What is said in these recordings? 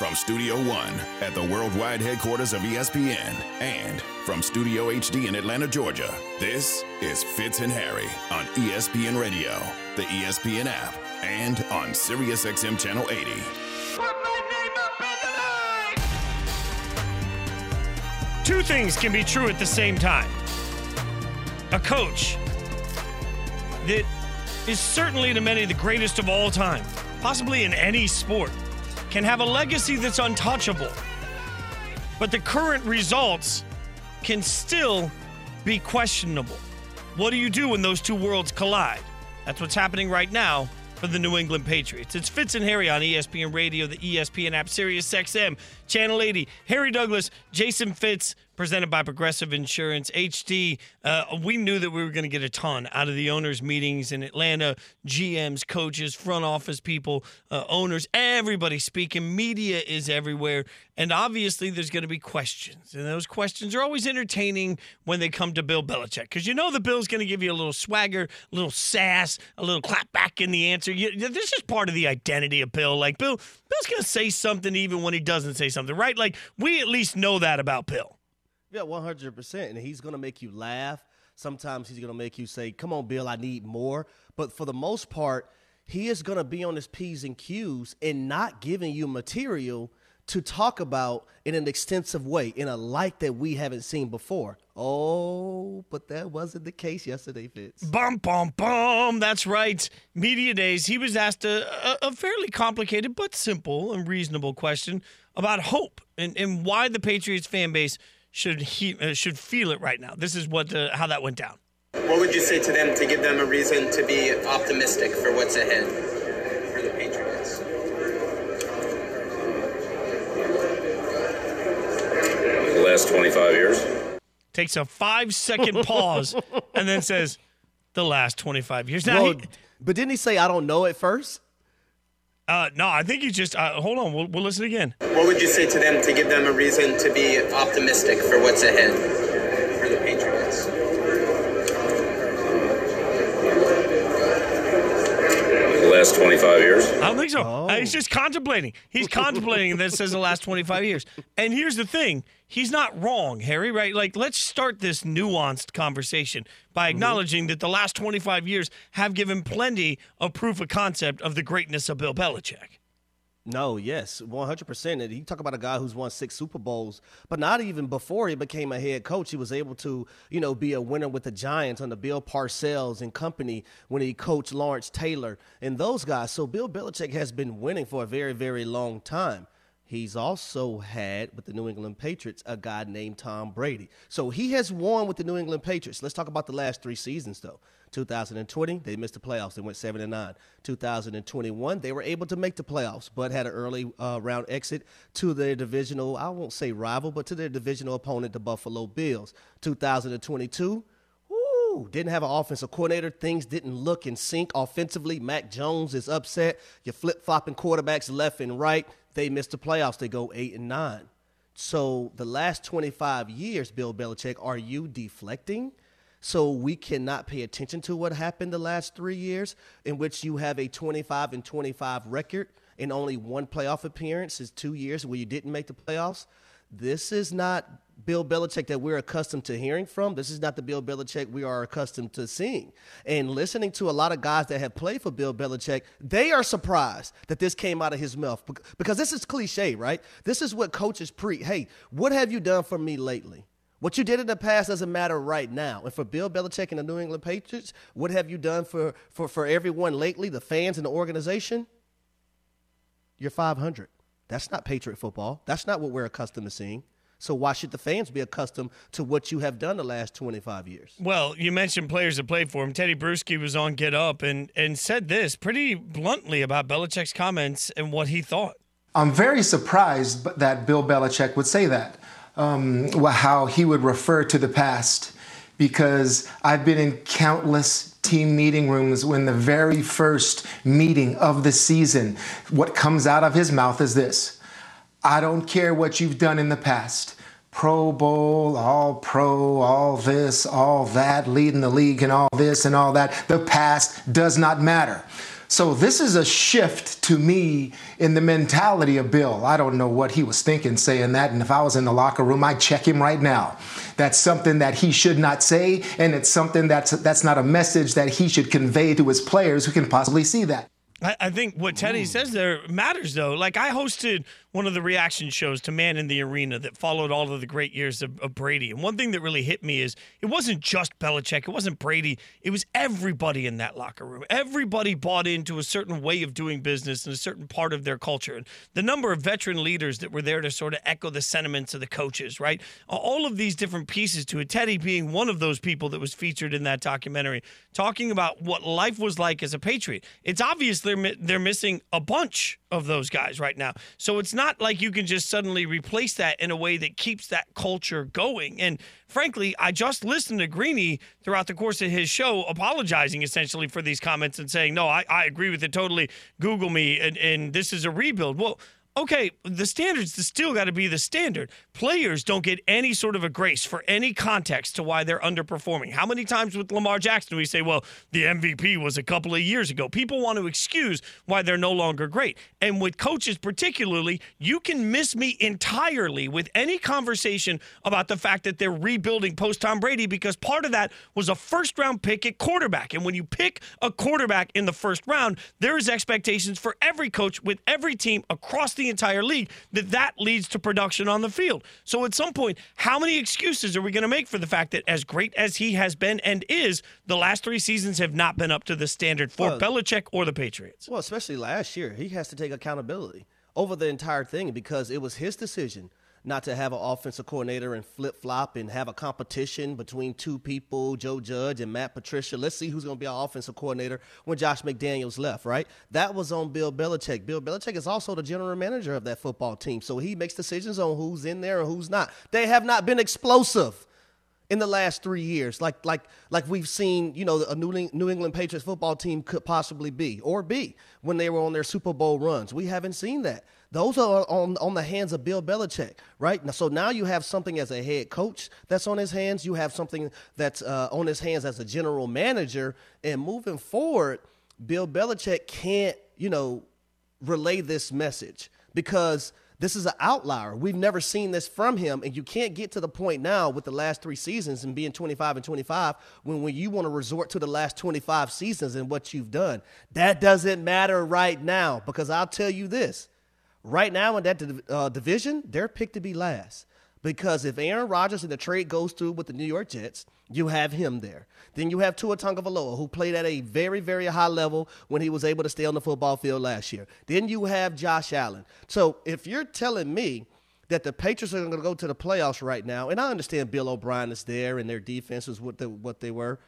From Studio One at the worldwide headquarters of ESPN and from Studio HD in Atlanta, Georgia, this is Fitz and Harry on ESPN Radio, the ESPN app, and on SiriusXM Channel 80. Two things can be true at the same time. A coach that is certainly to many the greatest of all time, possibly in any sport can have a legacy that's untouchable. But the current results can still be questionable. What do you do when those two worlds collide? That's what's happening right now for the New England Patriots. It's Fitz and Harry on ESPN Radio, the ESPN app, Sirius XM, Channel 80. Harry Douglas, Jason Fitz, presented by Progressive Insurance HD. Uh, we knew that we were going to get a ton out of the owners' meetings in Atlanta, GMs, coaches, front office people, uh, owners, everybody speaking. Media is everywhere. And obviously, there's going to be questions. And those questions are always entertaining when they come to Bill Belichick because you know the Bill's going to give you a little swagger, a little sass, a little clap back in the answer. You, this is part of the identity of Bill. Like, Bill, Bill's going to say something even when he doesn't say something, right? Like, we at least know that about Bill. Yeah, one hundred percent. And he's gonna make you laugh. Sometimes he's gonna make you say, "Come on, Bill, I need more." But for the most part, he is gonna be on his p's and q's and not giving you material to talk about in an extensive way, in a light that we haven't seen before. Oh, but that wasn't the case yesterday, Fitz. Bum, bum, bum. That's right. Media Days, he was asked a, a, a fairly complicated but simple and reasonable question about hope and, and why the Patriots fan base – should he uh, should feel it right now. This is what uh, how that went down. What would you say to them to give them a reason to be optimistic for what's ahead for the Patriots? The last 25 years. Takes a five second pause and then says, "The last 25 years." Now, Well, he- but didn't he say I don't know at first? Uh, no, I think he just uh, hold on. We'll, we'll listen again. What would you say to them to give them a reason to be optimistic for what's ahead last 25 years. I don't think so. Oh. Uh, he's just contemplating. He's contemplating, that then says the last 25 years. And here's the thing he's not wrong, Harry, right? Like, let's start this nuanced conversation by Mm-hmm. acknowledging that the last 25 years have given plenty of proof of concept of the greatness of Bill Belichick. No, yes, one hundred percent. And you talk about a guy who's won six Super Bowls, but not even before he became a head coach, he was able to, you know, be a winner with the Giants under Bill Parcells and company when he coached Lawrence Taylor and those guys. So Bill Belichick has been winning for a very, very long time. He's also had with the New England Patriots a guy named Tom Brady. So he has won with the New England Patriots. Let's talk about the last three seasons, though. 2020, they missed the playoffs. They went seven and nine. 2021, they were able to make the playoffs, but had an early uh, round exit to their divisional. I won't say rival, but to their divisional opponent, the Buffalo Bills. 2022. Ooh, didn't have an offensive coordinator. Things didn't look in sync offensively. Mac Jones is upset. You're flip flopping quarterbacks left and right. They missed the playoffs. They go eight and nine. So the last 25 years, Bill Belichick, are you deflecting? So we cannot pay attention to what happened the last three years, in which you have a 25 and 25 record and only one playoff appearance is two years where you didn't make the playoffs. This is not Bill Belichick that we're accustomed to hearing from. This is not the Bill Belichick we are accustomed to seeing. And listening to a lot of guys that have played for Bill Belichick, they are surprised that this came out of his mouth because this is cliche, right? This is what coaches preach. Hey, what have you done for me lately? What you did in the past doesn't matter right now. And for Bill Belichick and the New England Patriots, what have you done for, for, for everyone lately, the fans and the organization? You're 500. That's not Patriot football. That's not what we're accustomed to seeing. So why should the fans be accustomed to what you have done the last 25 years? Well, you mentioned players that played for him. Teddy Bruschi was on Get Up and, and said this pretty bluntly about Belichick's comments and what he thought. I'm very surprised that Bill Belichick would say that, um, how he would refer to the past, because I've been in countless team meeting rooms when the very first meeting of the season, what comes out of his mouth is this I don't care what you've done in the past. Pro Bowl, all pro, all this, all that, leading the league and all this and all that. The past does not matter. So this is a shift to me in the mentality of Bill. I don't know what he was thinking saying that, and if I was in the locker room, I'd check him right now. That's something that he should not say, and it's something that's that's not a message that he should convey to his players who can possibly see that. I, I think what Teddy says there matters, though. Like I hosted one of the reaction shows to Man in the Arena that followed all of the great years of, of, Brady. And one thing that really hit me is it wasn't just Belichick, it wasn't Brady, it was everybody in that locker room. Everybody bought into a certain way of doing business and a certain part of their culture. And the number of veteran leaders that were there to sort of echo the sentiments of the coaches, right? All of these different pieces to it. Teddy being one of those people that was featured in that documentary, talking about what life was like as a Patriot. It's obvious they're, they're missing a bunch of those guys right now. So it's not like you can just suddenly replace that in a way that keeps that culture going. And frankly, I just listened to Greeny throughout the course of his show apologizing essentially for these comments and saying, no, I, I agree with it totally. Google me and, and this is a rebuild. Well, okay, the standards still got to be the standard. Players don't get any sort of a grace for any context to why they're underperforming. How many times with Lamar Jackson we say, well, the MVP was a couple of years ago? People want to excuse why they're no longer great. And with coaches, particularly, you can miss me entirely with any conversation about the fact that they're rebuilding post Tom Brady because part of that was a first round pick at quarterback. And when you pick a quarterback in the first round, there is expectations for every coach with every team across the entire league that that leads to production on the field. So at some point, how many excuses are we going to make for the fact that as great as he has been and is, the last three seasons have not been up to the standard for well, Belichick or the Patriots? Well, especially last year, he has to take accountability over the entire thing because it was his decision not to have an offensive coordinator and flip flop and have a competition between two people, Joe Judge and Matt Patricia. Let's see who's going to be our offensive coordinator when Josh McDaniels left, right? That was on Bill Belichick. Bill Belichick is also the general manager of that football team, so he makes decisions on who's in there and who's not. They have not been explosive in the last three years, like like like we've seen, you know, a New, New England Patriots football team could possibly be or be when they were on their Super Bowl runs. We haven't seen that. Those are on, on the hands of Bill Belichick, right? So now you have something as a head coach that's on his hands. You have something that's uh, on his hands as a general manager. And moving forward, Bill Belichick can't, you know, relay this message because this is an outlier. We've never seen this from him, and you can't get to the point now with the last three seasons and being 25 and 25 when, when you want to resort to the last 25 seasons and what you've done. That doesn't matter right now because I'll tell you this Right now in that uh, division, they're picked to be last because if Aaron Rodgers and the trade goes through with the New York Jets, you have him there. Then you have Tua Tagovailoa, who played at a very, very high level when he was able to stay on the football field last year. Then you have Josh Allen. So if you're telling me that the Patriots are going to go to the playoffs right now, and I understand Bill O'Brien is there and their defense is what, what they were,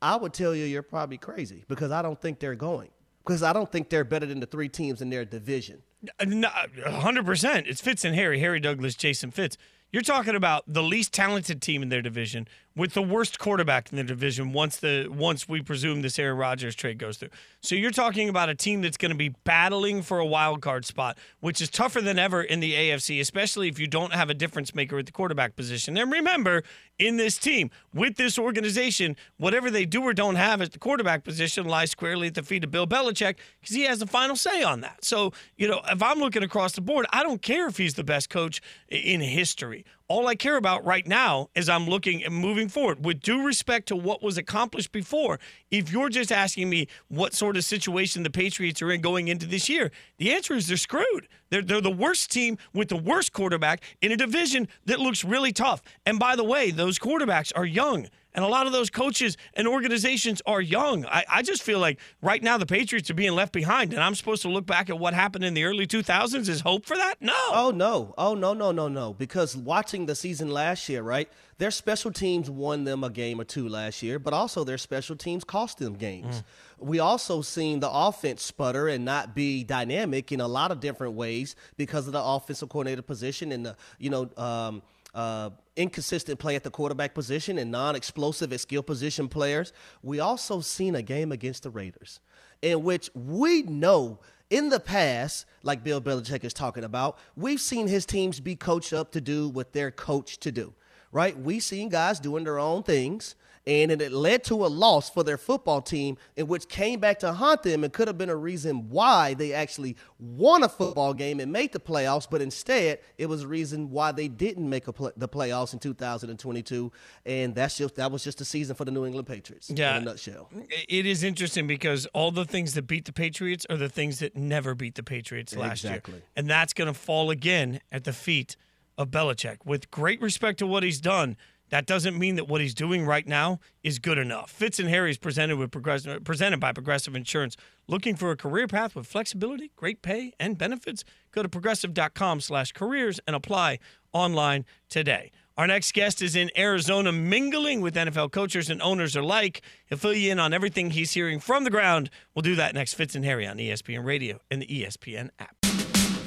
I would tell you you're probably crazy because I don't think they're going. Because I don't think they're better than the three teams in their division. Uh, hundred percent. It's Fitz and Harry, Harry Douglas, Jason Fitz. You're talking about the least talented team in their division with the worst quarterback in the division once the once we presume this Aaron Rodgers trade goes through. So you're talking about a team that's going to be battling for a wild card spot, which is tougher than ever in the AFC, especially if you don't have a difference maker at the quarterback position. And remember, in this team, with this organization, whatever they do or don't have at the quarterback position lies squarely at the feet of Bill Belichick because he has the final say on that. So, you know, if I'm looking across the board, I don't care if he's the best coach in history. All I care about right now is I'm looking and moving forward with due respect to what was accomplished before. If you're just asking me what sort of situation the Patriots are in going into this year, the answer is they're screwed. They're, they're the worst team with the worst quarterback in a division that looks really tough. And by the way, those quarterbacks are young. And a lot of those coaches and organizations are young. I, I just feel like right now the Patriots are being left behind, and I'm supposed to look back at what happened in the early 2000s as hope for that? No. Oh, no. Oh, no, no, no, no. Because watching the season last year, right? Their special teams won them a game or two last year, but also their special teams cost them games. Mm. We also seen the offense sputter and not be dynamic in a lot of different ways because of the offensive coordinator position and the, you know, um, uh, inconsistent play at the quarterback position and non-explosive at skill position players. We also seen a game against the Raiders in which we know in the past, like Bill Belichick is talking about, we've seen his teams be coached up to do what they're coached to do, right? We've seen guys doing their own things and it led to a loss for their football team, in which came back to haunt them and could have been a reason why they actually won a football game and made the playoffs. But instead, it was a reason why they didn't make play, the playoffs in 2022, and that's just that was just a season for the New England Patriots. Yeah, in a nutshell. It is interesting because all the things that beat the Patriots are the things that never beat the Patriots last Exactly. year, and that's going to fall again at the feet of Belichick. With great respect to what he's done, that doesn't mean that what he's doing right now is good enough. Fitz and Harry is presented with progressive, presented by Progressive Insurance. Looking for a career path with flexibility, great pay, and benefits? Go to progressive.com/careers and apply online today. Our next guest is in Arizona, mingling with NFL coaches and owners alike. He'll fill you in on everything he's hearing from the ground. We'll do that next. Fitz and Harry on ESPN Radio and the ESPN app.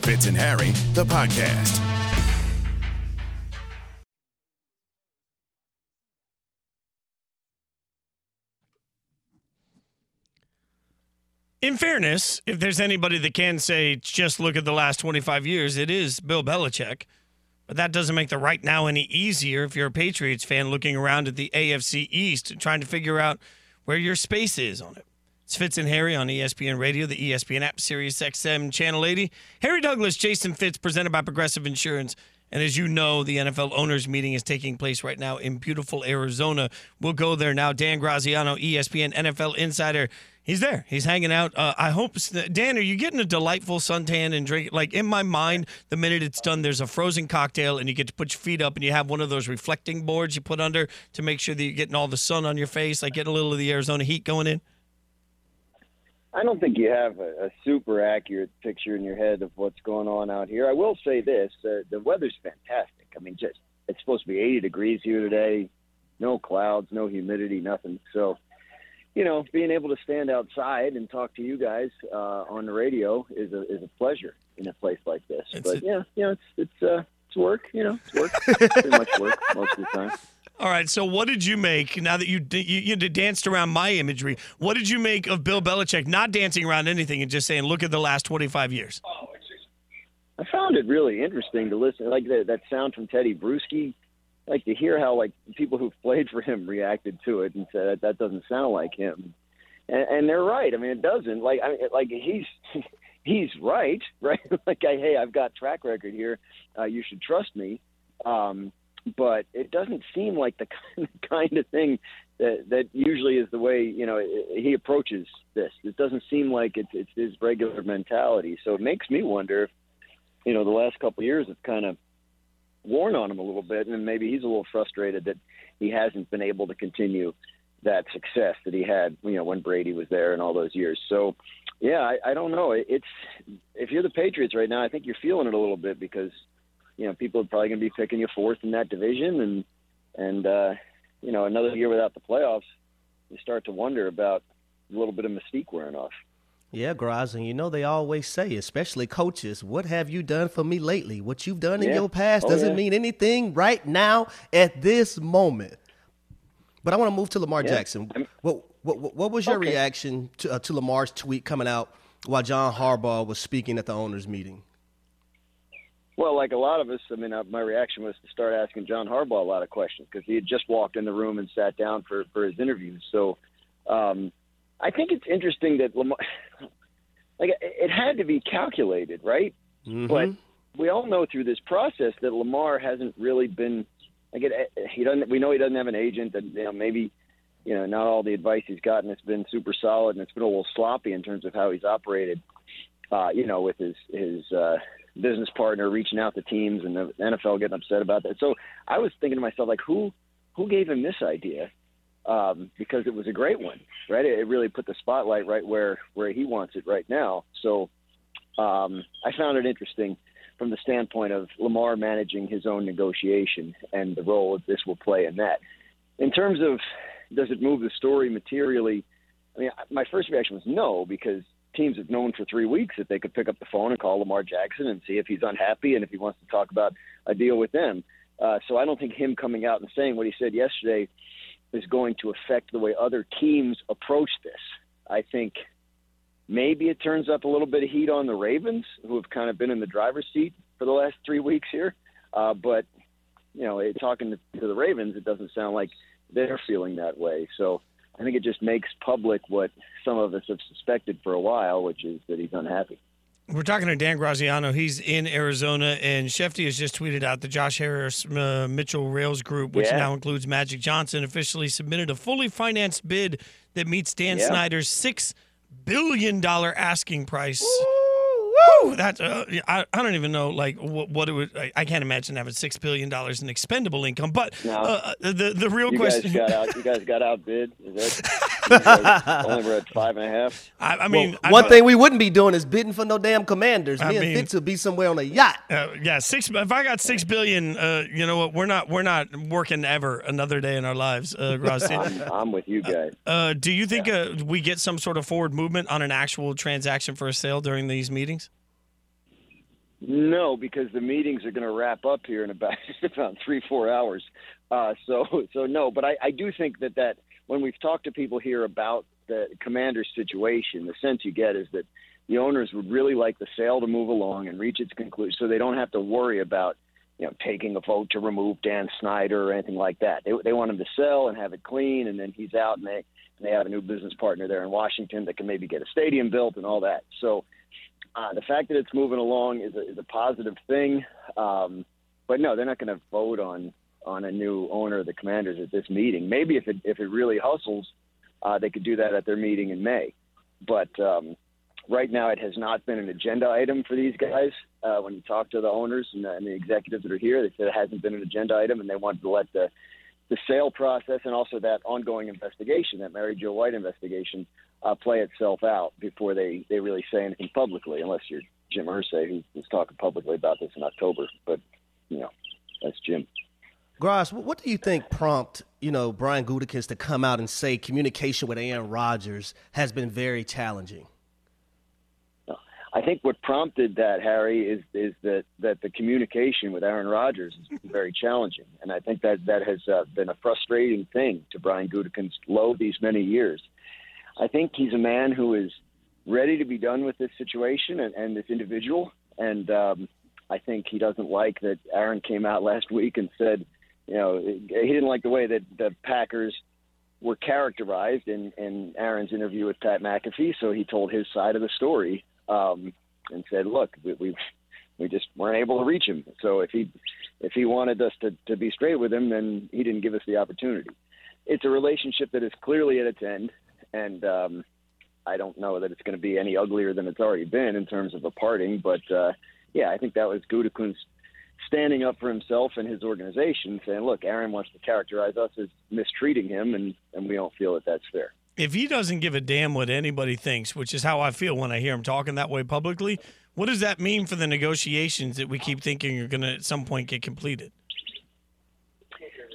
Fitz and Harry, the podcast. In fairness, if there's anybody that can say just look at the last 25 years, it is Bill Belichick. But that doesn't make the right now any easier if you're a Patriots fan looking around at the AFC East and trying to figure out where your space is on it. It's Fitz and Harry on ESPN Radio, the ESPN app, Sirius XM, Channel 80. Harry Douglas, Jason Fitz, presented by Progressive Insurance. And as you know, the NFL owners meeting is taking place right now in beautiful Arizona. We'll go there now. Dan Graziano, ESPN NFL insider. He's there. He's hanging out. Uh, I hope, Dan, are you getting a delightful suntan and drink? Like in my mind, the minute it's done, there's a frozen cocktail, and you get to put your feet up, and you have one of those reflecting boards you put under to make sure that you're getting all the sun on your face, like getting a little of the Arizona heat going in. I don't think you have a, a super accurate picture in your head of what's going on out here. I will say this: uh, the weather's fantastic. I mean, just it's supposed to be 80 degrees here today, no clouds, no humidity, nothing. So, you know, being able to stand outside and talk to you guys uh, on the radio is a is a pleasure in a place like this. It's but a- yeah, you know, it's it's uh, it's work. You know, it's work. Pretty much work most of the time. All right. So, what did you make now that you you, you danced around my imagery? What did you make of Bill Belichick not dancing around anything and just saying, "Look at the last 25 years"? I found it really interesting to listen, like that, that sound from Teddy Bruschi. Like to hear how like people who've played for him reacted to it and said that, that doesn't sound like him, and, and they're right. I mean, it doesn't. Like I mean, like he's he's right, right? like I, hey, I've got track record here. Uh, you should trust me. Um, but it doesn't seem like the kind of thing that that usually is the way you know he approaches this. It doesn't seem like it's it's his regular mentality. So it makes me wonder if you know the last couple of years have kind of worn on him a little bit, and maybe he's a little frustrated that he hasn't been able to continue that success that he had, you know, when Brady was there and all those years. So, yeah, I, I don't know. It- It's if you're the Patriots right now, I think you're feeling it a little bit because you know people are probably going to be picking you fourth in that division, and and uh, you know another year without the playoffs, you start to wonder about a little bit of mystique wearing off. Yeah, Graz, and you know they always say, especially coaches, what have you done for me lately? What you've done in Yeah. your past Oh, doesn't yeah. mean anything right now at this moment. But I want to move to Lamar Yeah. Jackson. What, what what was your Okay. reaction to, uh, to Lamar's tweet coming out while John Harbaugh was speaking at the owners' meeting? Well, like a lot of us, I mean, uh, my reaction was to start asking John Harbaugh a lot of questions because he had just walked in the room and sat down for for his interviews. So, um, I think it's interesting that Lamar, like, it- had to be calculated, right? But we all know through this process that Lamar hasn't really been. Like, it, he doesn't. We know he doesn't have an agent, and you know maybe. You know, not all the advice he's gotten has been super solid, and it's been a little sloppy in terms of how he's operated. Uh, you know, with his his uh, business partner reaching out to teams and the NFL getting upset about that. So I was thinking to myself, like, who who gave him this idea? Um, because it was a great one, right? It, it really put the spotlight right where where he wants it right now. So um, I found it interesting from the standpoint of Lamar managing his own negotiation and the role that this will play in that. In terms of does it move the story materially? I mean, my first reaction was no, because teams have known for three weeks that they could pick up the phone and call Lamar Jackson and see if he's unhappy and if he wants to talk about a deal with them. Uh, so I don't think him coming out and saying what he said yesterday is going to affect the way other teams approach this. I think maybe it turns up a little bit of heat on the Ravens, who have kind of been in the driver's seat for the last three weeks here. Uh, but you know, talking to, to the Ravens, it doesn't sound like they're feeling that way. So I think it just makes public what some of us have suspected for a while, which is that he's unhappy. We're talking to Dan Graziano. He's in Arizona, and Schefty has just tweeted out the Josh Harris uh, Mitchell Rales Group, which Yeah. now includes Magic Johnson, officially submitted a fully financed bid that meets Dan Yeah. Snyder's six billion dollar asking price. Woo! That uh, I, I don't even know like what, what it would. I, I can't imagine having six billion dollars in expendable income. But No. uh, the the real You guys question. got out. You guys got outbid. Is that only we're at five and a half? I, I Well, mean, I one thing we wouldn't be doing is bidding for no damn commanders. I Me and mean- Fitz would be somewhere on a yacht. Uh, yeah, six. If I got six billion, uh, you know what? We're not. We're not working ever another day in our lives, uh, Grossi. I'm, I'm with you guys. Uh, do you think uh, we get some sort of forward movement on an actual transaction for a sale during these meetings? No, because the meetings are going to wrap up here in about about three four hours. Uh, so so no, but I, I do think that that when we've talked to people here about the commander's situation, the sense you get is that the owners would really like the sale to move along and reach its conclusion, so they don't have to worry about you know taking a vote to remove Dan Snyder or anything like that. They they want him to sell and have it clean, and then he's out, and they and they have a new business partner there in Washington that can maybe get a stadium built and all that. So. Uh, the fact that it's moving along is a, is a positive thing, um, but no, they're not going to vote on on a new owner of the Commanders at this meeting. Maybe if it if it really hustles, uh, they could do that at their meeting in May. But um, right now, it has not been an agenda item for these guys. Uh, when you talk to the owners and the, and the executives that are here, they said it hasn't been an agenda item, and they wanted to let the the sale process and also that ongoing investigation, that Mary Jo White investigation, uh, play itself out before they, they really say anything publicly, unless you're Jim Irsay, who was talking publicly about this in October. But, you know, that's Jim. Graz, what do you think prompt, you know, Brian Gutekunst to come out and say communication with Aaron Rodgers has been very challenging? I think what prompted that, Harry, is is that that the communication with Aaron Rodgers is very challenging, and I think that that has uh, been a frustrating thing to Brian Gutekunst low these many years. I think he's a man who is ready to be done with this situation and, and this individual, and um, I think he doesn't like that Aaron came out last week and said, you know, he didn't like the way that the Packers were characterized in, in Aaron's interview with Pat McAfee, so he told his side of the story um, and said, "Look, we, we we just weren't able to reach him. So if he if he wanted us to to be straight with him, then he didn't give us the opportunity. It's a relationship that is clearly at its end, and um, I don't know that it's going to be any uglier than it's already been in terms of a parting. But uh, yeah, I think that was Gutekunst standing up for himself and his organization, saying, "Look, Aaron wants to characterize us as mistreating him, and and we don't feel that that's fair." If he doesn't give a damn what anybody thinks, which is how I feel when I hear him talking that way publicly, what does that mean for the negotiations that we keep thinking are going to at some point get completed?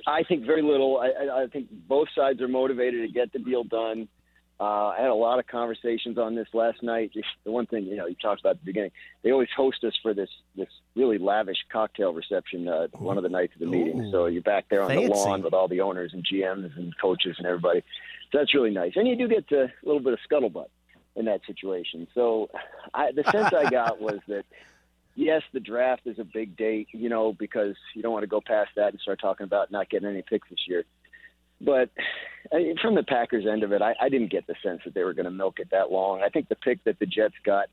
I think very little. I, I, I think both sides are motivated to get the deal done. Uh, I had a lot of conversations on this last night. The one thing you know you talked about at the beginning, they always host us for this this really lavish cocktail reception uh, one of the nights of the meeting. So you're back there on Fancy. the lawn with all the owners and GMs and coaches and everybody. So that's really nice, and you do get a little bit of scuttlebutt in that situation. So I, the sense I got was that yes, the draft is a big date, you know, because you don't want to go past that and start talking about not getting any picks this year. But I, from the Packers' end of it, I, I didn't get the sense that they were going to milk it that long. I think the pick that the Jets got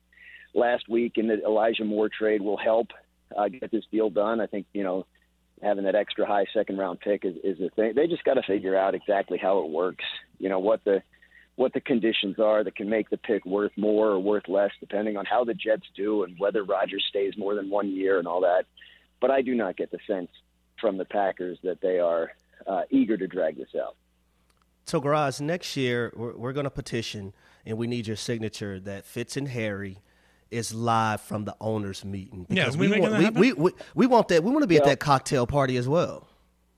last week in the Elijah Moore trade will help uh, get this deal done. I think you know having that extra high second round pick is, is a thing. They just got to figure out exactly how it works. You know what the what the conditions are that can make the pick worth more or worth less, depending on how the Jets do and whether Rodgers stays more than one year and all that. But I do not get the sense from the Packers that they are uh, eager to drag this out. So, Garage, next year we're, we're going to petition, and we need your signature that Fitz and Harry is live from the owners' meeting. Yeah, Because we want, that we, we, we, we want that. We want to be at that cocktail party as well.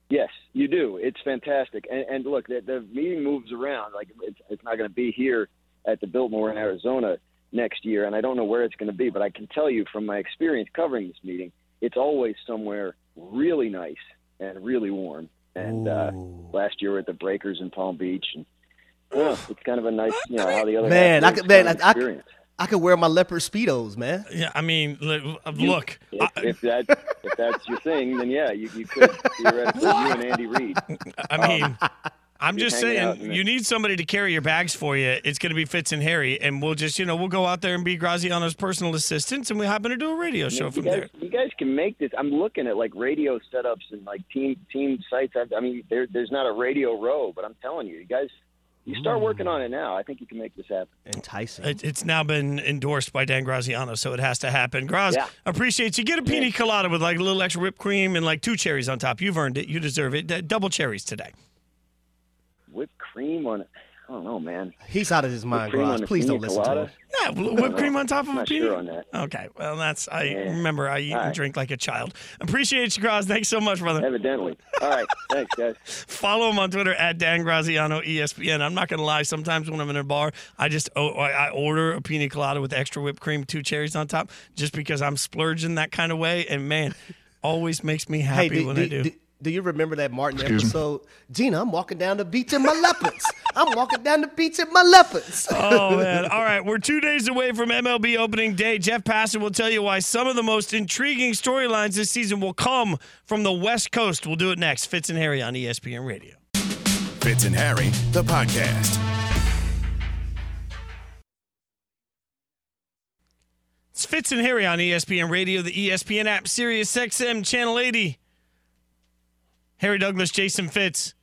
Yes, you do. It's fantastic. And, and look, the, the meeting moves around. Like it's, it's not going to be here at the Biltmore in Arizona next year, and I don't know where it's going to be. But I can tell you from my experience covering this meeting, it's always somewhere really nice and really warm. And uh, last year we were at the Breakers in Palm Beach, and uh, it's kind of a nice, you know, how the other Man, I could- man, I- I- experience. I could wear my leopard speedos, man. Yeah, I mean, li- uh, look, If, I, if that if that's your thing, then yeah, you, you could theoretically you and Andy Reid. I mean, I'm just hanging out saying, you need somebody to carry your bags for you. It's going to be Fitz and Harry, and we'll just, you know, we'll go out there and be Graziano's personal assistants, and we happen to do a radio show you from guys, there. you guys can make this. I'm looking at like radio setups and like team team sites. I, I mean, there, there's not a radio row, but I'm telling you, you guys, you start mm. working on it now. I think you can make this happen. Enticing. It, it's now been endorsed by Dan Graziano, so it has to happen. Graz, Yeah. appreciate you. Get a pina colada with like a little extra whipped cream and like two cherries on top. You've earned it. You deserve it. D- double cherries today. Whipped cream on it. I don't know, man. He's out of his mind, cream on a Please pina don't listen to colada? him. Yeah, whipped cream on top of I'm a not pina. sure on that. Okay, well that's I Yeah. remember I eat All and right. drink like a child. Appreciate you, Graz. Thanks so much, brother. Evidently. All right. Thanks, guys. Follow him on Twitter at Dan Graziano ESPN. I'm not gonna lie. Sometimes when I'm in a bar, I just oh, I I order a pina colada with extra whipped cream, two cherries on top, just because I'm splurging that kind of way. And man, always makes me happy Hey, do, when do, I do. do- do you remember that Martin episode? Gina, I'm walking down the beach in my leopards. I'm walking down the beach in my leopards. Oh man! All right, we're two days away from MLB opening day. Jeff Passan will tell you why some of the most intriguing storylines this season will come from the West Coast. We'll do it next. Fitz and Harry on ESPN Radio. Fitz and Harry, the podcast. It's Fitz and Harry on ESPN Radio, the ESPN app, Sirius XM Channel 80. Harry Douglas, Jason Fitz,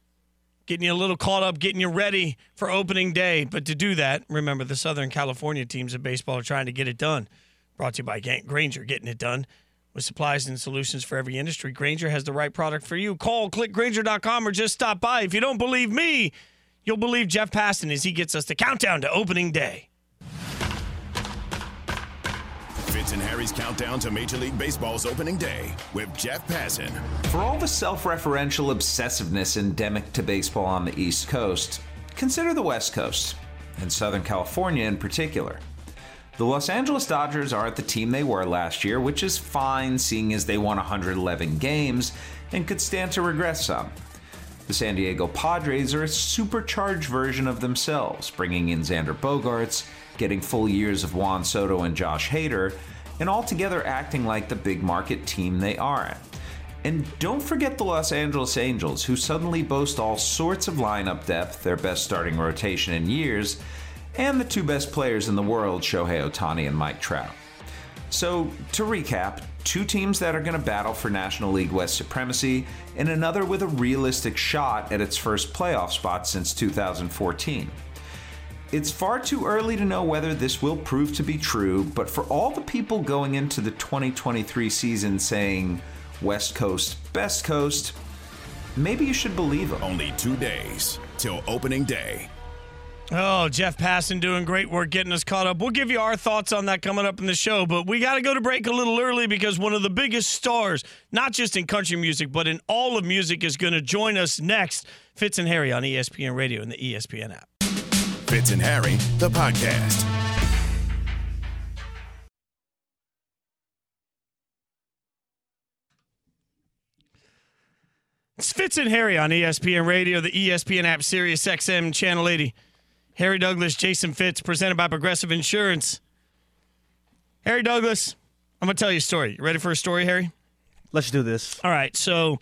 getting you a little caught up, getting you ready for opening day. But to do that, remember the Southern California teams of baseball are trying to get it done. Brought to you by Grainger, getting it done. With supplies and solutions for every industry, Grainger has the right product for you. Call clickgranger.com or just stop by. If you don't believe me, you'll believe Jeff Passan as he gets us the countdown to opening day. Fitz and Harry's countdown to Major League Baseball's opening day with Jeff Passan. For all the self referential obsessiveness endemic to baseball on the East Coast, consider the West Coast, and Southern California in particular. The Los Angeles Dodgers aren't the team they were last year, which is fine seeing as they won 111 games and could stand to regress some. The San Diego Padres are a supercharged version of themselves, bringing in Xander Bogaerts, getting full years of Juan Soto and Josh Hader, and altogether acting like the big market team they are. And don't forget the Los Angeles Angels, who suddenly boast all sorts of lineup depth, their best starting rotation in years, and the two best players in the world, Shohei Ohtani and Mike Trout. So, to recap, two teams that are going to battle for National League West supremacy, and another with a realistic shot at its first playoff spot since 2014. It's far too early to know whether this will prove to be true, but for all the people going into the 2023 season saying West Coast, best coast, maybe you should believe them. Only two days till opening day. Oh, Jeff Passan doing great work getting us caught up. We'll give you our thoughts on that coming up in the show, but we got to go to break a little early because one of the biggest stars, not just in country music, but in all of music, is going to join us next. Fitz and Harry on ESPN Radio and the ESPN app. Fitz and Harry, the podcast. It's Fitz and Harry on ESPN Radio, the ESPN app, Sirius XM Channel 80. Harry Douglas, Jason Fitz, presented by Progressive Insurance. Harry Douglas, I'm going to tell you a story. You ready for a story, Harry? Let's do this. All right. So,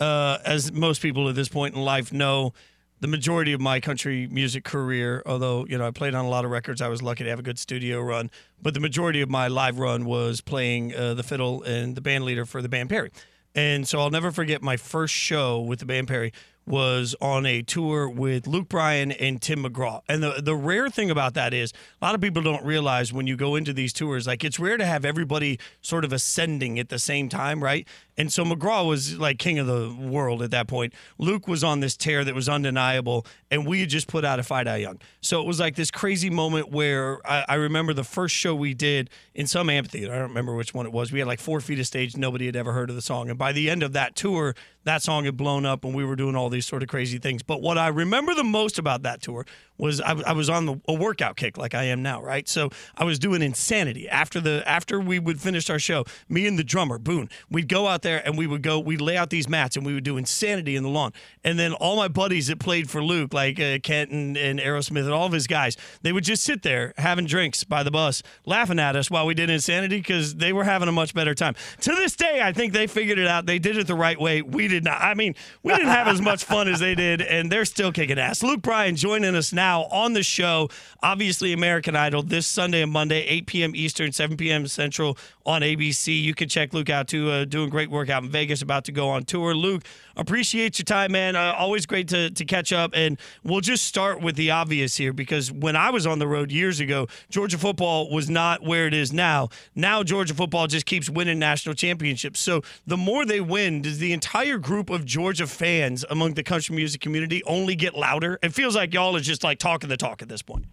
uh, as most people at this point in life know, the majority of my country music career, although, you know, I played on a lot of records, I was lucky to have a good studio run, but the majority of my live run was playing uh, the fiddle and the band leader for the band Perry. And so I'll never forget my first show with the band Perry was on a tour with Luke Bryan and Tim McGraw. And the the rare thing about that is a lot of people don't realize when you go into these tours, like it's rare to have everybody sort of ascending at the same time, right? And so McGraw was like king of the world at that point. Luke was on this tear that was undeniable, and we had just put out If I Die Young. So it was like this crazy moment where I, I remember the first show we did in some amphitheater. I don't remember which one it was. We had like four feet of stage. Nobody had ever heard of the song. And by the end of that tour, that song had blown up, and we were doing all these sort of crazy things. But what I remember the most about that tour was I, I was on the, a workout kick like I am now, right? So I was doing insanity after the after we would finish our show. Me and the drummer Boone, we'd go out there and we would go, we'd lay out these mats and we would do insanity in the lawn. And then all my buddies that played for Luke, like uh, Kent and, and Aerosmith and all of his guys, they would just sit there having drinks by the bus, laughing at us while we did insanity because they were having a much better time. To this day, I think they figured it out. They did it the right way. We did not. I mean, we didn't have as much fun as they did, and they're still kicking ass. Luke Bryan joining us now on the show. Obviously, American Idol this Sunday and Monday, 8 p.m. Eastern, 7 p.m. Central on ABC. You can check Luke out too. Uh, doing great work out in Vegas, about to go on tour. Luke, appreciate your time, man. Uh, always great to, to catch up. And we'll just start with the obvious here because when I was on the road years ago, Georgia football was not where it is now. Now, Georgia football just keeps winning national championships. So the more they win, does the entire group of Georgia fans among the country music community only get louder? It feels like y'all are just like talking the talk at this point.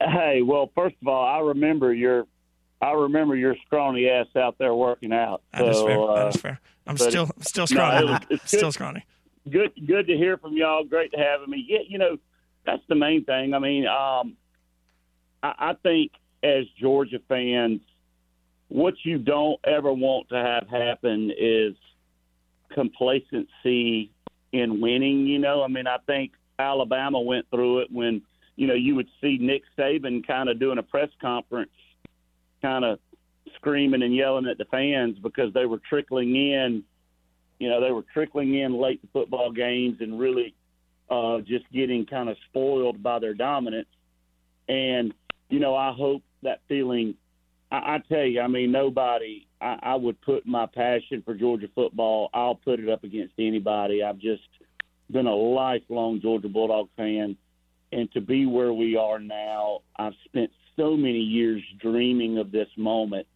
Hey, well, first of all, I remember your I remember your scrawny ass out there working out. That is fair. That is fair. I'm still still scrawny. No, it's, it's still good, scrawny. Good, good to hear from y'all. Great to have me. Yeah, you know, that's the main thing. I mean, um, I, I think as Georgia fans, what you don't ever want to have happen is complacency in winning. You know, I mean, I think Alabama went through it when you know you would see Nick Saban kind of doing a press conference kind of screaming and yelling at the fans because they were trickling in. You know, they were trickling in late to football games and really uh, just getting kind of spoiled by their dominance. And you know, I hope that feeling. I, I tell you, I mean, nobody. I, I would put my passion for Georgia football. I'll put it up against anybody. I've just been a lifelong Georgia Bulldog fan, and to be where we are now, I've spent so many years dreaming of this moment.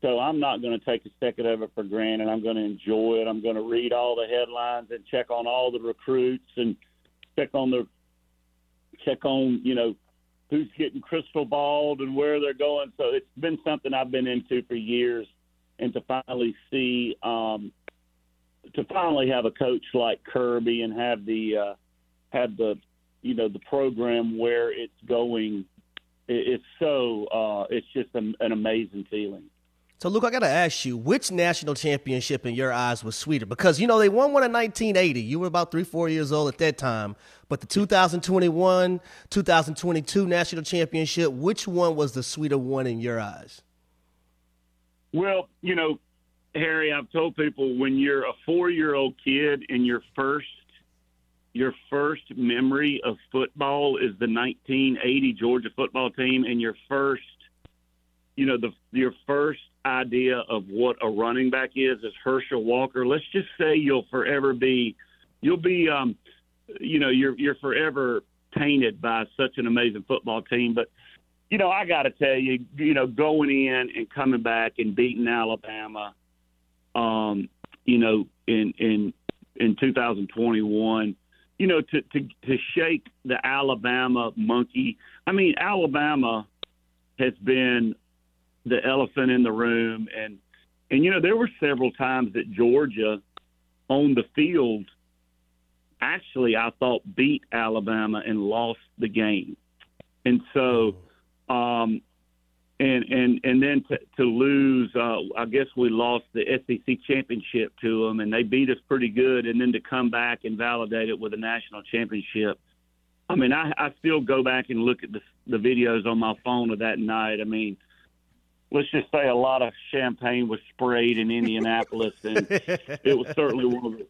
So I'm not going to take a second of it for granted. I'm going to enjoy it. I'm going to read all the headlines and check on all the recruits and check on the check on you know who's getting crystal balled and where they're going. So it's been something I've been into for years, and to finally see um, to finally have a coach like Kirby and have the uh, have the you know the program where it's going it's so uh, it's just an amazing feeling. So, Luke, I got to ask you, which national championship in your eyes was sweeter? Because, you know, they won one in 1980. You were about three, four years old at that time. But the 2021, 2022 national championship, which one was the sweeter one in your eyes? Well, you know, Harry, I've told people when you're a four year old kid and your first your first memory of football is the 1980 Georgia football team, and your first, you know, the your first idea of what a running back is is Herschel Walker. Let's just say you'll forever be, you'll be, um, you know, you're you're forever tainted by such an amazing football team. But you know, I got to tell you, you know, going in and coming back and beating Alabama, um, you know, in in in 2021 you know, to, to, to shake the Alabama monkey. I mean, Alabama has been the elephant in the room. And, and, you know, there were several times that Georgia on the field actually, I thought, beat Alabama and lost the game. And so, um, and and and then to, to lose, uh, I guess we lost the SEC championship to them, and they beat us pretty good. And then to come back and validate it with a national championship. I mean, I, I still go back and look at the the videos on my phone of that night. I mean, let's just say a lot of champagne was sprayed in Indianapolis, and it was certainly one of the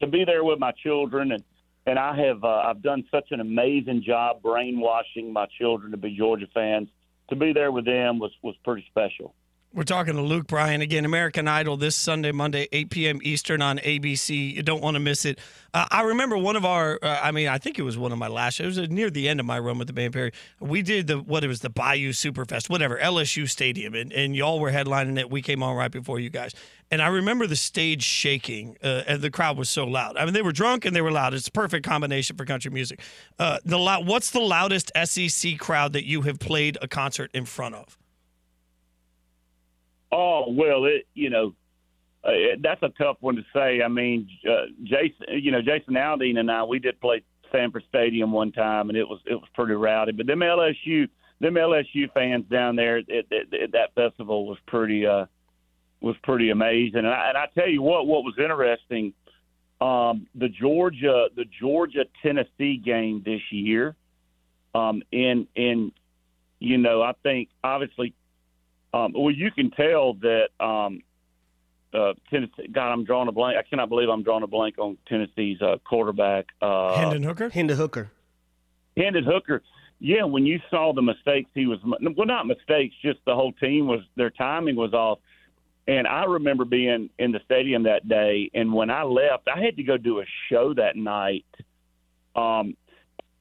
to be there with my children and and I have uh, I've done such an amazing job brainwashing my children to be Georgia fans to be there with them was was pretty special. We're talking to Luke Bryan again, American Idol this Sunday, Monday, 8 p.m. Eastern on ABC. You don't want to miss it. Uh, I remember one of our, uh, I mean, I think it was one of my last shows, it was near the end of my run with the band Perry. We did the, what it was, the Bayou Superfest, whatever, LSU Stadium, and, and y'all were headlining it. We came on right before you guys. And I remember the stage shaking, uh, and the crowd was so loud. I mean, they were drunk and they were loud. It's a perfect combination for country music. Uh, the What's the loudest SEC crowd that you have played a concert in front of? Oh well, it you know uh, that's a tough one to say. I mean, uh, Jason, you know Jason Aldean and I, we did play Sanford Stadium one time, and it was it was pretty rowdy. But them LSU them LSU fans down there at, at, at that festival was pretty uh, was pretty amazing. And I, and I tell you what, what was interesting, um, the Georgia the Georgia Tennessee game this year, um, in in you know I think obviously, um, well you can tell that um, uh, Tennessee. God, I'm drawing a blank. I cannot believe I'm drawing a blank on Tennessee's uh, quarterback. Uh, Hendon Hooker. Hendon Hooker. Hendon Hooker. Yeah, when you saw the mistakes, he was well, not mistakes, just the whole team was their timing was off. And I remember being in the stadium that day, and when I left, I had to go do a show that night, um,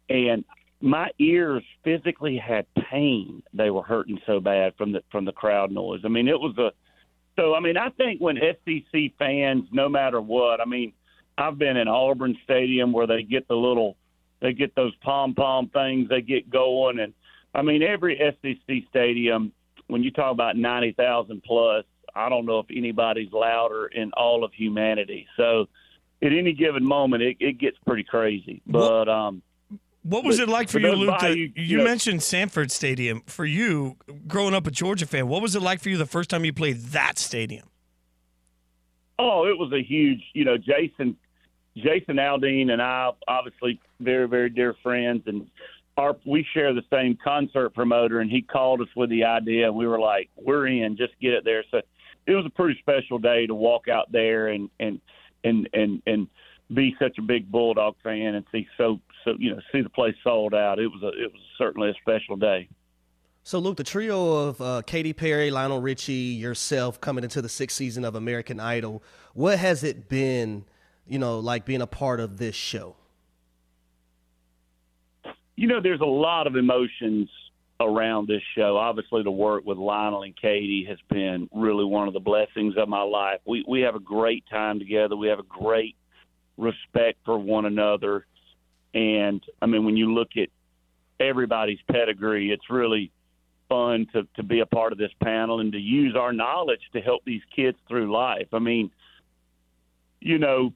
and my ears physically had pain. They were hurting so bad from the from the crowd noise. I mean, it was a so. I mean, I think when SEC fans, no matter what, I mean, I've been in Auburn Stadium where they get the little they get those pom pom things, they get going, and I mean every SEC stadium. When you talk about ninety thousand plus, I don't know if anybody's louder in all of humanity. So, at any given moment, it, it gets pretty crazy. But um, what was but, it like for you, Luke? Bayou, you, you know, mentioned Sanford Stadium. For you, growing up a Georgia fan, what was it like for you the first time you played that stadium? Oh, it was a huge. You know, Jason Jason Aldean and I, obviously very, very dear friends, and our we share the same concert promoter, and he called us with the idea, and we were like, "We're in, just get it there." So it was a pretty special day to walk out there and and and and and be such a big Bulldog fan and see so so you know see the place sold out. It was a it was certainly a special day. So, Luke, the trio of uh, Katy Perry, Lionel Richie, yourself coming into the sixth season of American Idol, what has it been? you know, like being a part of this show? You know, there's a lot of emotions around this show. Obviously, to work with Lionel and Katy has been really one of the blessings of my life. We we have a great time together. We have a great respect for one another, and I mean, when you look at everybody's pedigree, it's really fun to to be a part of this panel and to use our knowledge to help these kids through life. I mean, you know,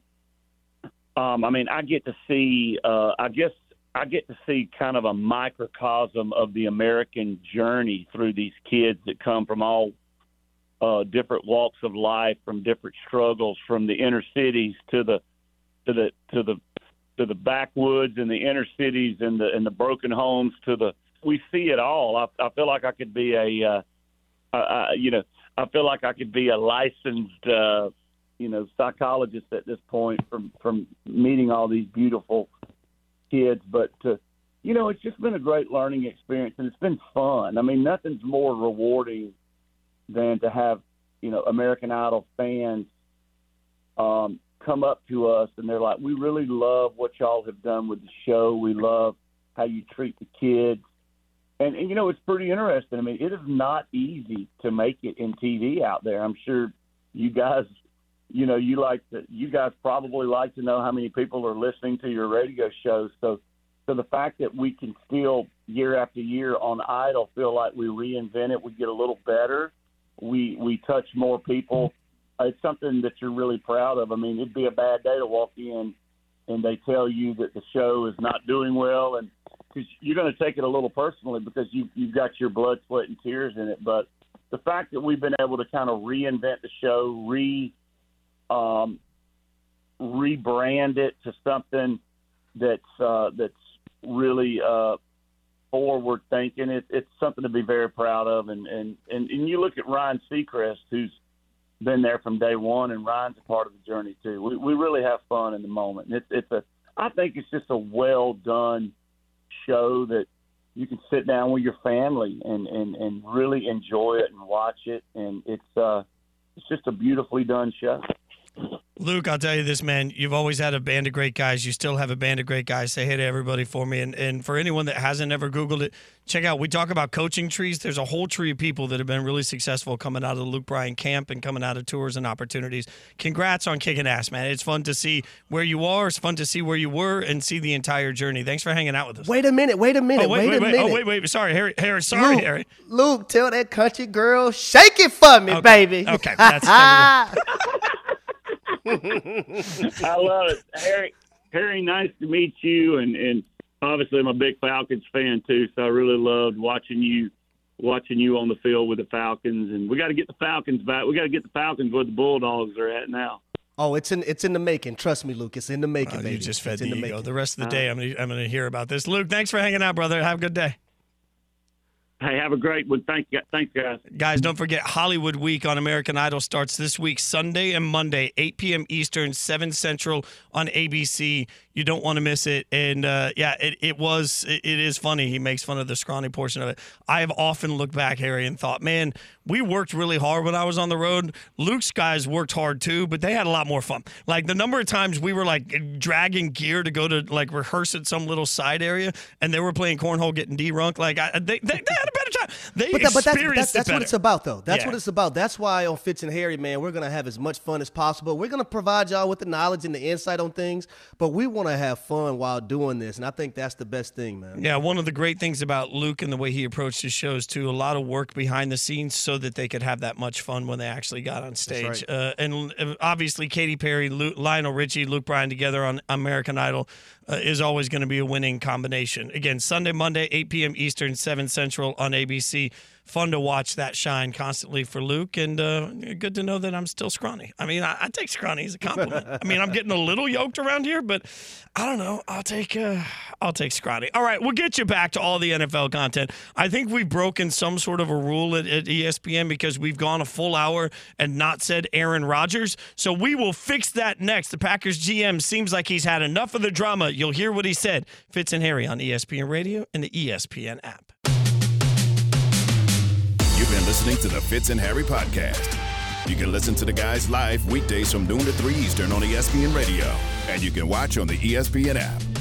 um, I mean, I get to see, uh, I guess, I get to see kind of a microcosm of the American journey through these kids that come from all uh, different walks of life, from different struggles, from the inner cities to the to the to the to the backwoods and the inner cities and the and the broken homes to the we see it all. I, I feel like I could be a, uh, uh, you know, I feel like I could be a licensed uh, you know psychologist at this point from from meeting all these beautiful kids but to, you know it's just been a great learning experience and it's been fun i mean nothing's more rewarding than to have you know american idol fans um come up to us and they're like we really love what y'all have done with the show we love how you treat the kids and, and you know it's pretty interesting i mean it is not easy to make it in tv out there i'm sure you guys you know, you like to, you guys probably like to know how many people are listening to your radio shows. So, so the fact that we can still year after year on Idol feel like we reinvent it, we get a little better, we we touch more people. It's something that you're really proud of. I mean, it'd be a bad day to walk in and they tell you that the show is not doing well, and cause you're going to take it a little personally because you you've got your blood, sweat, and tears in it. But the fact that we've been able to kind of reinvent the show, re um, rebrand it to something that's uh, that's really uh, forward thinking. It, it's something to be very proud of. And, and and and you look at Ryan Seacrest, who's been there from day one, and Ryan's a part of the journey too. We we really have fun in the moment. And it's it's a I think it's just a well done show that you can sit down with your family and and and really enjoy it and watch it and it's uh it's just a beautifully done show. Luke, I'll tell you this, man. You've always had a band of great guys. You still have a band of great guys. Say hey to everybody for me. And, and for anyone that hasn't ever Googled it, check out. We talk about coaching trees. There's a whole tree of people that have been really successful coming out of the Luke Bryan camp and coming out of tours and opportunities. Congrats on kicking ass, man. It's fun to see where you are. It's fun to see where you were and see the entire journey. Thanks for hanging out with us. Wait a minute. Wait a minute. Oh, wait, wait, wait, a wait. Oh, minute. Oh, wait, wait. Sorry, Harry. Harry sorry, Luke, Harry. Luke, tell that country girl, shake it for me, Okay. baby. Okay, that's- I love it, Harry. Harry, nice to meet you, and and obviously I'm a big Falcons fan too, so I really loved watching you watching you on the field with the Falcons, and we got to get the Falcons back. We got to get the Falcons where the Bulldogs are at now. Oh, it's in it's in the making. Trust me, Luke. It's in the making, Oh, baby. you just fed it's the in the ego. making. The rest of the day, I'm gonna I'm gonna hear about this. Luke, thanks for hanging out, brother. Have a good day. Hey, have a great one. Thank you, thanks, guys. Guys, don't forget Hollywood Week on American Idol starts this week, Sunday and Monday, 8 p.m. Eastern, 7 Central on ABC. You don't want to miss it. And uh, yeah, it, it was, it, it is funny. He makes fun of the scrawny portion of it. I have often looked back, Harry, and thought, man, we worked really hard when I was on the road. Luke's guys worked hard too, but they had a lot more fun. Like the number of times we were like dragging gear to go to like rehearse at some little side area and they were playing cornhole, getting D-runk. Like I, they, they, they had a better time. They But, that, but that's, that's, that's it what it's about, though. That's Yeah. what it's about. That's why on Fitz and Harry, man, we're gonna have as much fun as possible. We're gonna provide y'all with the knowledge and the insight on things, but we want to have fun while doing this, and I think that's the best thing, man. Yeah, one of the great things about Luke and the way he approached his shows too, a lot of work behind the scenes so that they could have that much fun when they actually got on stage. right. Uh, and uh, obviously, Katy Perry, Lu Lionel Richie, Luke Bryan together on American Idol uh, is always going to be a winning combination. Again, Sunday, Monday, 8 p.m. Eastern, 7 Central on ABC. Fun to watch that shine constantly for Luke, and uh, good to know that I'm still scrawny. I mean, I, I take scrawny as a compliment. I mean, I'm getting a little yoked around here, but I don't know. I'll take uh, I'll take scrawny. All right, we'll get you back to all the NFL content. I think we've broken some sort of a rule at, at ESPN because we've gone a full hour and not said Aaron Rodgers. So we will fix that next. The Packers GM seems like he's had enough of the drama. You'll hear what he said. Fitz and Harry on ESPN Radio and the ESPN app. Listening to the Fitz and Harry podcast. You can listen to the guys live weekdays from noon to 3 Eastern on ESPN Radio. And you can watch on the ESPN app.